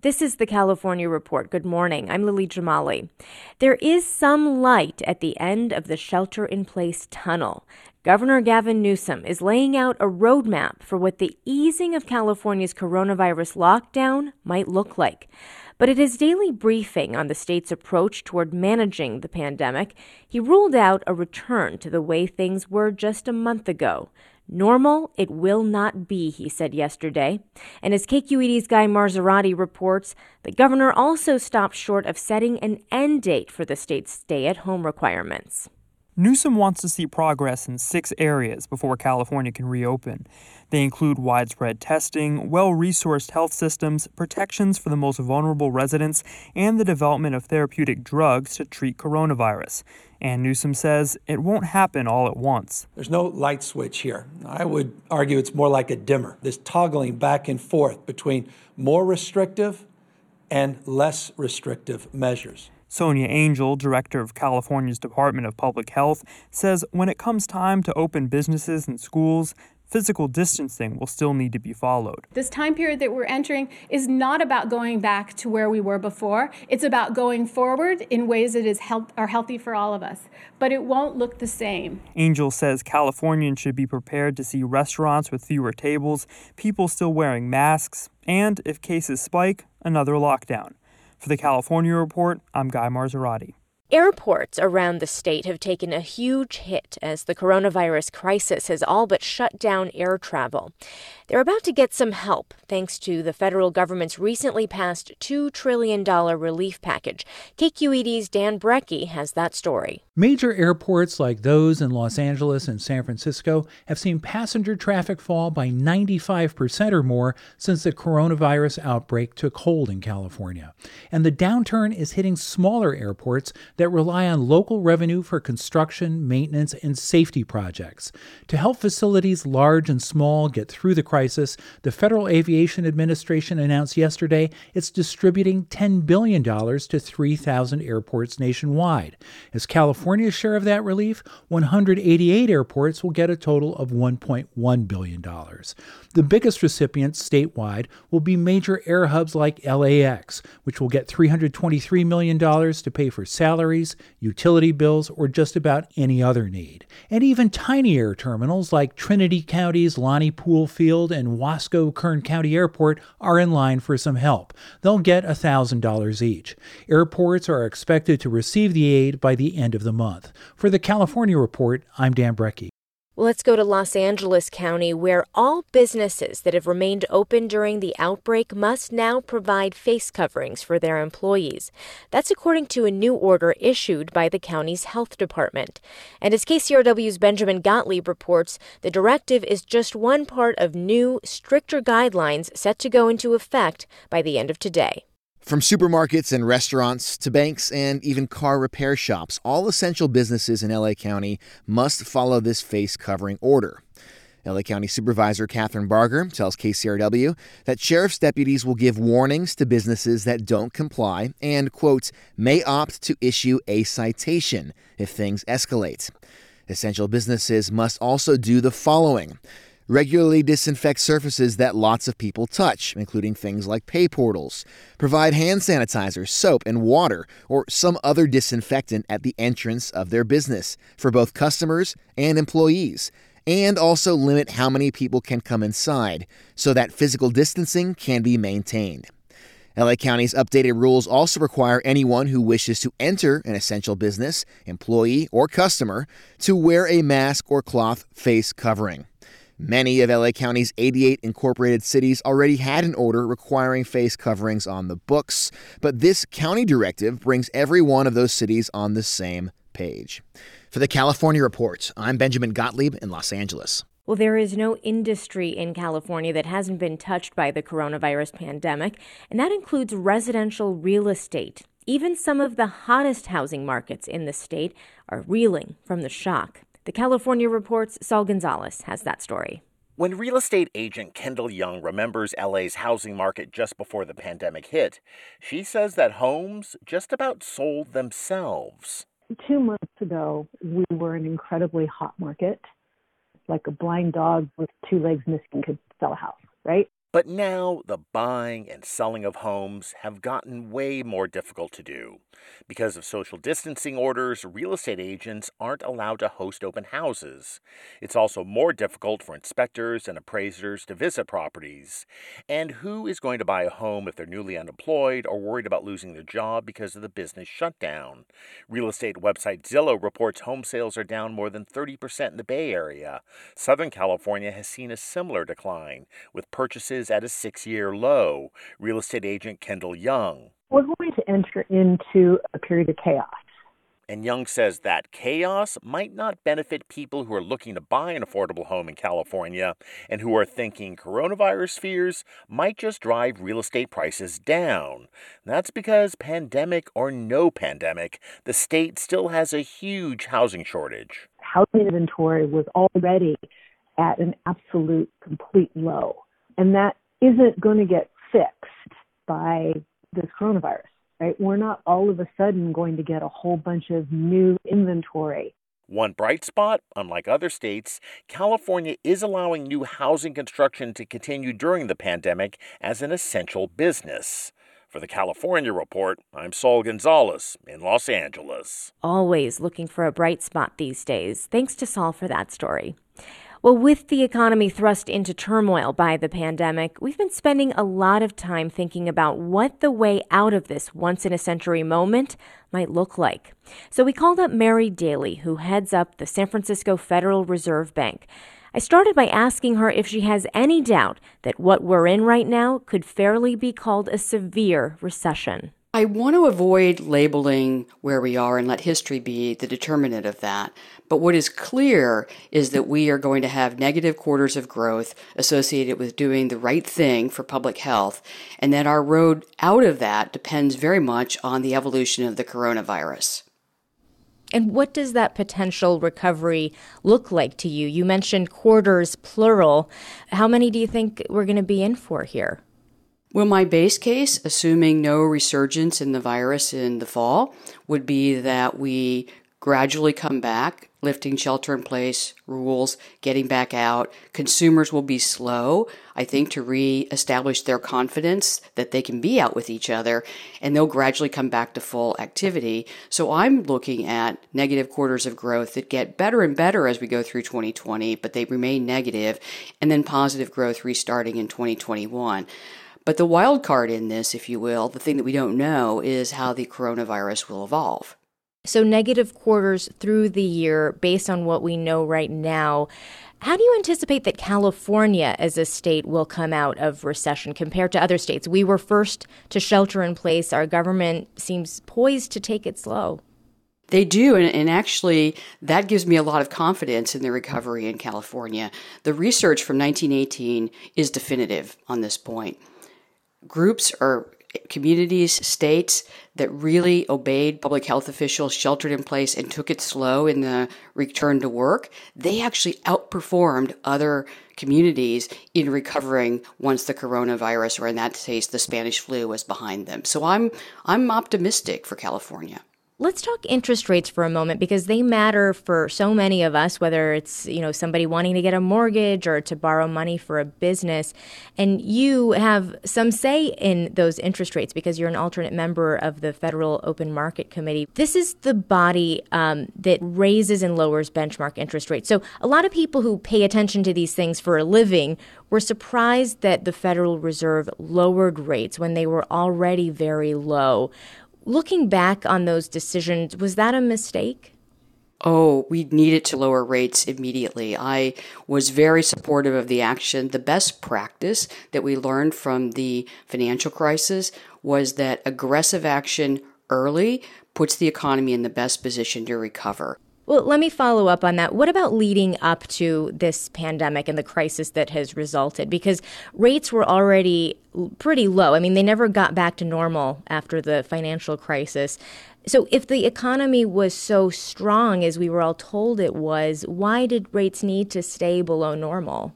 This is the California Report. Good morning. I'm Lily Jamali. There is some light at the end of the shelter in place tunnel. Governor Gavin Newsom is laying out a roadmap for what the easing of California's coronavirus lockdown might look like. But at his daily briefing on the state's approach toward managing the pandemic, he ruled out a return to the way things were just a month ago. Normal it will not be, he said yesterday. And as KQED's Guy Marzorati reports, the governor also stopped short of setting an end date for the state's stay at home requirements. Newsom wants to see progress in six areas before California can reopen. They include widespread testing, well resourced health systems, protections for the most vulnerable residents, and the development of therapeutic drugs to treat coronavirus. And Newsom says it won't happen all at once. There's no light switch here. I would argue it's more like a dimmer, this toggling back and forth between more restrictive and less restrictive measures. Sonia Angell, director of California's Department of Public Health, says when it comes time to open businesses and schools, physical distancing will still need to be followed. This time period that we're entering is not about going back to where we were before. It's about going forward in ways that is health, are healthy for all of us. But it won't look the same. Angell says Californians should be prepared to see restaurants with fewer tables, people still wearing masks, and if cases spike, another lockdown. For the California Report, I'm Guy Marzorati. Airports around the state have taken a huge hit as the coronavirus crisis has all but shut down air travel. They're about to get some help thanks to the federal government's recently passed $2 trillion relief package. KQED's Dan Brekke has that story. Major airports like those in Los Angeles and San Francisco have seen passenger traffic fall by 95% or more since the coronavirus outbreak took hold in California. And the downturn is hitting smaller airports that rely on local revenue for construction, maintenance, and safety projects. To help facilities large and small get through the crisis, the Federal Aviation Administration announced yesterday it's distributing $10 billion to 3,000 airports nationwide. As California's share of that relief, 188 airports will get a total of $1.1 billion. The biggest recipients statewide will be major air hubs like LAX, which will get $323 million to pay for salaries, utility bills, or just about any other need. And even tiny air terminals like Trinity County's Lonnie Pool Field and Wasco Kern County Airport are in line for some help. They'll get $1,000 each. Airports are expected to receive the aid by the end of the month. For the California Report, I'm Dan Brekke. Let's go to Los Angeles County, where all businesses that have remained open during the outbreak must now provide face coverings for their employees. That's according to a new order issued by the county's health department. And as KCRW's Benjamin Gottlieb reports, the directive is just one part of new, stricter guidelines set to go into effect by the end of today. From supermarkets and restaurants to banks and even car repair shops, all essential businesses in LA County must follow this face covering order. LA County Supervisor Kathryn Barger tells KCRW that sheriff's deputies will give warnings to businesses that don't comply and, quote, may opt to issue a citation if things escalate. Essential businesses must also do the following Regularly disinfect surfaces that lots of people touch, including things like pay portals. Provide hand sanitizer, soap, and water, or some other disinfectant at the entrance of their business for both customers and employees. And also limit how many people can come inside so that physical distancing can be maintained. LA County's updated rules also require anyone who wishes to enter an essential business, employee, or customer to wear a mask or cloth face covering. Many of LA County's 88 incorporated cities already had an order requiring face coverings on the books, but this county directive brings every one of those cities on the same page. For the California Report, I'm Benjamin Gottlieb in Los Angeles. Well, there is no industry in California that hasn't been touched by the coronavirus pandemic, and that includes residential real estate. Even some of the hottest housing markets in the state are reeling from the shock. The California Report's Saul Gonzalez has that story. When real estate agent Kendall Young remembers LA's housing market just before the pandemic hit, she says that homes just about sold themselves. Two months ago, we were an incredibly hot market. Like a blind dog with two legs missing could sell a house, right? But now the buying and selling of homes have gotten way more difficult to do. Because of social distancing orders, real estate agents aren't allowed to host open houses. It's also more difficult for inspectors and appraisers to visit properties. And who is going to buy a home if they're newly unemployed or worried about losing their job because of the business shutdown? Real estate website Zillow reports home sales are down more than 30% in the Bay Area. Southern California has seen a similar decline, with purchases is at a six year low. Real estate agent Kendall Young. We're going to enter into a period of chaos. And Young says that chaos might not benefit people who are looking to buy an affordable home in California and who are thinking coronavirus fears might just drive real estate prices down. That's because, pandemic or no pandemic, the state still has a huge housing shortage. Housing inventory was already at an absolute complete low. And that isn't going to get fixed by this coronavirus, right? We're not all of a sudden going to get a whole bunch of new inventory. One bright spot, unlike other states, California is allowing new housing construction to continue during the pandemic as an essential business. For the California Report, I'm Saul Gonzalez in Los Angeles. Always looking for a bright spot these days. Thanks to Saul for that story. Well, with the economy thrust into turmoil by the pandemic, we've been spending a lot of time thinking about what the way out of this once in a century moment might look like. So we called up Mary Daly, who heads up the San Francisco Federal Reserve Bank. I started by asking her if she has any doubt that what we're in right now could fairly be called a severe recession. I want to avoid labeling where we are and let history be the determinant of that. But what is clear is that we are going to have negative quarters of growth associated with doing the right thing for public health, and that our road out of that depends very much on the evolution of the coronavirus. And what does that potential recovery look like to you? You mentioned quarters, plural. How many do you think we're going to be in for here? Well, my base case, assuming no resurgence in the virus in the fall, would be that we gradually come back, lifting shelter in place rules, getting back out. Consumers will be slow, I think, to reestablish their confidence that they can be out with each other, and they'll gradually come back to full activity. So I'm looking at negative quarters of growth that get better and better as we go through 2020, but they remain negative, and then positive growth restarting in 2021. But the wild card in this, if you will, the thing that we don't know is how the coronavirus will evolve. So, negative quarters through the year based on what we know right now. How do you anticipate that California as a state will come out of recession compared to other states? We were first to shelter in place. Our government seems poised to take it slow. They do, and, and, actually, that gives me a lot of confidence in the recovery in California. The research from 1918 is definitive on this point groups or communities, states that really obeyed public health officials, sheltered in place, and took it slow in the return to work, they actually outperformed other communities in recovering once the coronavirus, or in that case, the Spanish flu, was behind them. So I'm I'm optimistic for California. Let's talk interest rates for a moment because they matter for so many of us, whether it's, you know, somebody wanting to get a mortgage or to borrow money for a business. And you have some say in those interest rates because you're an alternate member of the Federal Open Market Committee. This is the body um, that raises and lowers benchmark interest rates. So a lot of people who pay attention to these things for a living were surprised that the Federal Reserve lowered rates when they were already very low. Looking back on those decisions, was that a mistake? Oh, we needed to lower rates immediately. I was very supportive of the action. The best practice that we learned from the financial crisis was that aggressive action early puts the economy in the best position to recover. Well, let me follow up on that. What about leading up to this pandemic and the crisis that has resulted? Because rates were already pretty low. I mean, they never got back to normal after the financial crisis. So, if the economy was so strong as we were all told it was, why did rates need to stay below normal?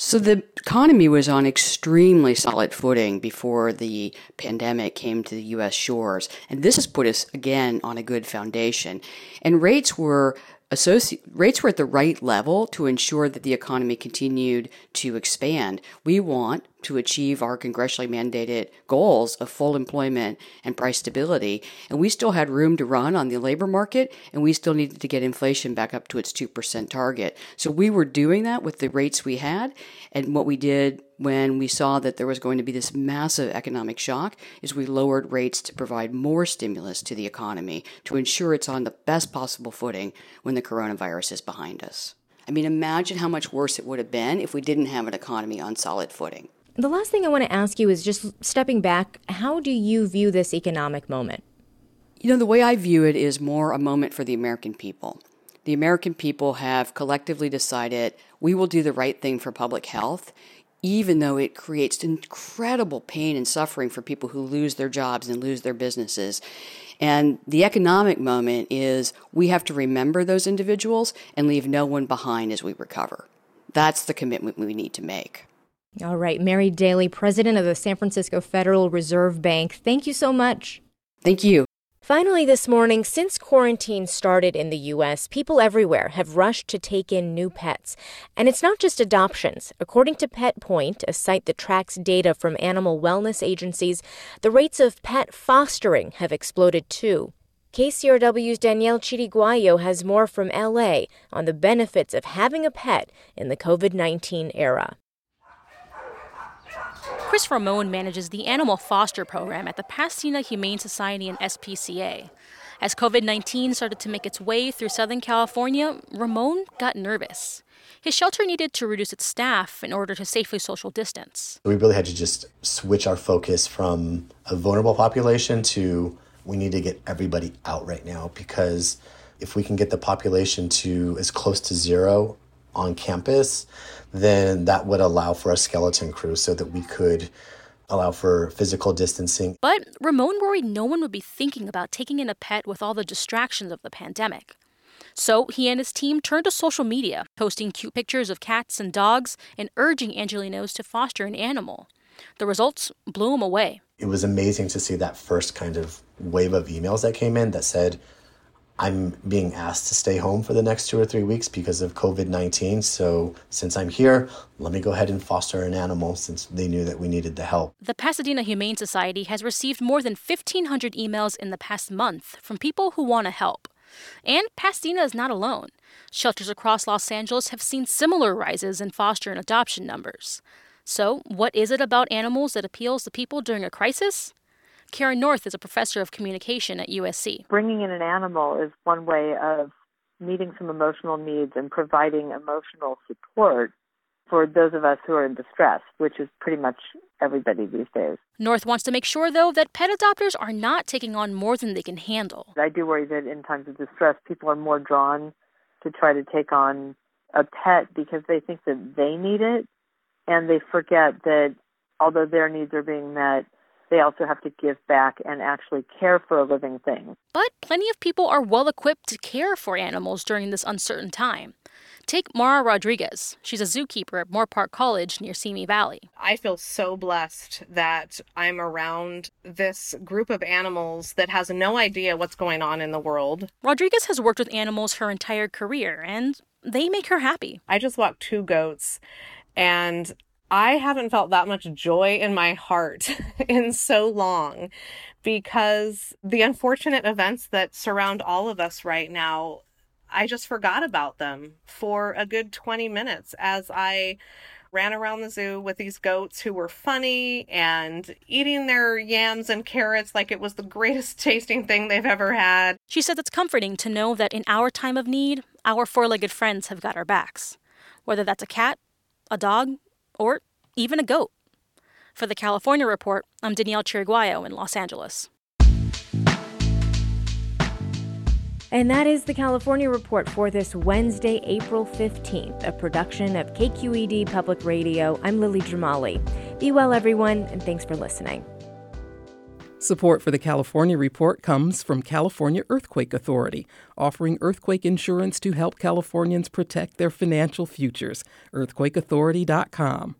So the economy was on extremely solid footing before the pandemic came to the US shores. And this has put us again on a good foundation. And rates were Associ- rates were at the right level to ensure that the economy continued to expand. We want to achieve our congressionally mandated goals of full employment and price stability. And we still had room to run on the labor market, and we still needed to get inflation back up to its 2% target. So we were doing that with the rates we had. And what we did when we saw that there was going to be this massive economic shock is we lowered rates to provide more stimulus to the economy to ensure it's on the best possible footing when the coronavirus is behind us. I mean, imagine how much worse it would have been if we didn't have an economy on solid footing. The last thing I want to ask you is just stepping back, how do you view this economic moment? You know, the way I view it is more a moment for the American people. The American people have collectively decided we will do the right thing for public health, even though it creates incredible pain and suffering for people who lose their jobs and lose their businesses. And the economic moment is we have to remember those individuals and leave no one behind as we recover. That's the commitment we need to make. All right, Mary Daly, president of the San Francisco Federal Reserve Bank, thank you so much. Thank you. Finally, this morning, since quarantine started in the U.S., people everywhere have rushed to take in new pets. And it's not just adoptions. According to PetPoint, a site that tracks data from animal wellness agencies, the rates of pet fostering have exploded too. KCRW's Danielle Chiriguayo has more from LA on the benefits of having a pet in the COVID 19 era. Chris Ramon manages the Animal Foster Program at the Pasadena Humane Society and SPCA. As COVID 19 started to make its way through Southern California, Ramon got nervous. His shelter needed to reduce its staff in order to safely social distance. We really had to just switch our focus from a vulnerable population to we need to get everybody out right now because if we can get the population to as close to zero on campus, then that would allow for a skeleton crew so that we could allow for physical distancing. But Ramon worried no one would be thinking about taking in a pet with all the distractions of the pandemic. So he and his team turned to social media, posting cute pictures of cats and dogs and urging Angelenos to foster an animal. The results blew him away. It was amazing to see that first kind of wave of emails that came in that said, I'm being asked to stay home for the next two or three weeks because of COVID 19. So, since I'm here, let me go ahead and foster an animal since they knew that we needed the help. The Pasadena Humane Society has received more than 1,500 emails in the past month from people who want to help. And Pasadena is not alone. Shelters across Los Angeles have seen similar rises in foster and adoption numbers. So, what is it about animals that appeals to people during a crisis? Karen North is a professor of communication at USC. Bringing in an animal is one way of meeting some emotional needs and providing emotional support for those of us who are in distress, which is pretty much everybody these days. North wants to make sure, though, that pet adopters are not taking on more than they can handle. I do worry that in times of distress, people are more drawn to try to take on a pet because they think that they need it, and they forget that although their needs are being met, they also have to give back and actually care for a living thing. But plenty of people are well equipped to care for animals during this uncertain time. Take Mara Rodriguez. She's a zookeeper at Moorpark College near Simi Valley. I feel so blessed that I'm around this group of animals that has no idea what's going on in the world. Rodriguez has worked with animals her entire career, and they make her happy. I just walked two goats, and I haven't felt that much joy in my heart in so long because the unfortunate events that surround all of us right now, I just forgot about them for a good 20 minutes as I ran around the zoo with these goats who were funny and eating their yams and carrots like it was the greatest tasting thing they've ever had. She says it's comforting to know that in our time of need, our four legged friends have got our backs. Whether that's a cat, a dog, or even a goat. For the California Report, I'm Danielle Chiriguayo in Los Angeles. And that is the California Report for this Wednesday, April 15th, a production of KQED Public Radio. I'm Lily Jamali. Be well, everyone, and thanks for listening. Support for the California Report comes from California Earthquake Authority, offering earthquake insurance to help Californians protect their financial futures. EarthquakeAuthority.com.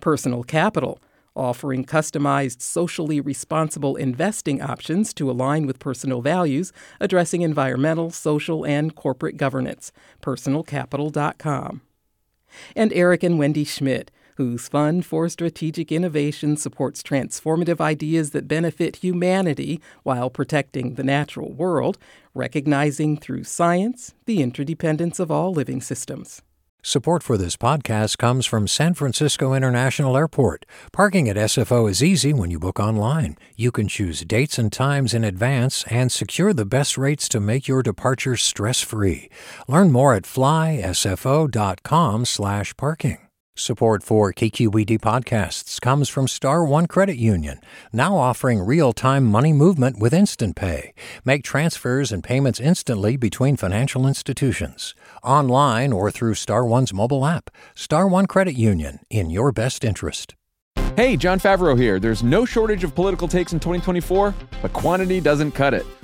Personal Capital offering customized, socially responsible investing options to align with personal values, addressing environmental, social, and corporate governance. PersonalCapital.com. And Eric and Wendy Schmidt, whose Fund for Strategic Innovation supports transformative ideas that benefit humanity while protecting the natural world, recognizing through science the interdependence of all living systems. Support for this podcast comes from San Francisco International Airport. Parking at SFO is easy when you book online. You can choose dates and times in advance and secure the best rates to make your departure stress-free. Learn more at flysfo.com/parking. Support for KQED podcasts comes from Star One Credit Union, now offering real-time money movement with Instant Pay. Make transfers and payments instantly between financial institutions, online or through Star One's mobile app. Star One Credit Union, in your best interest. Hey, Jon Favreau here. There's no shortage of political takes in 2024, but quantity doesn't cut it.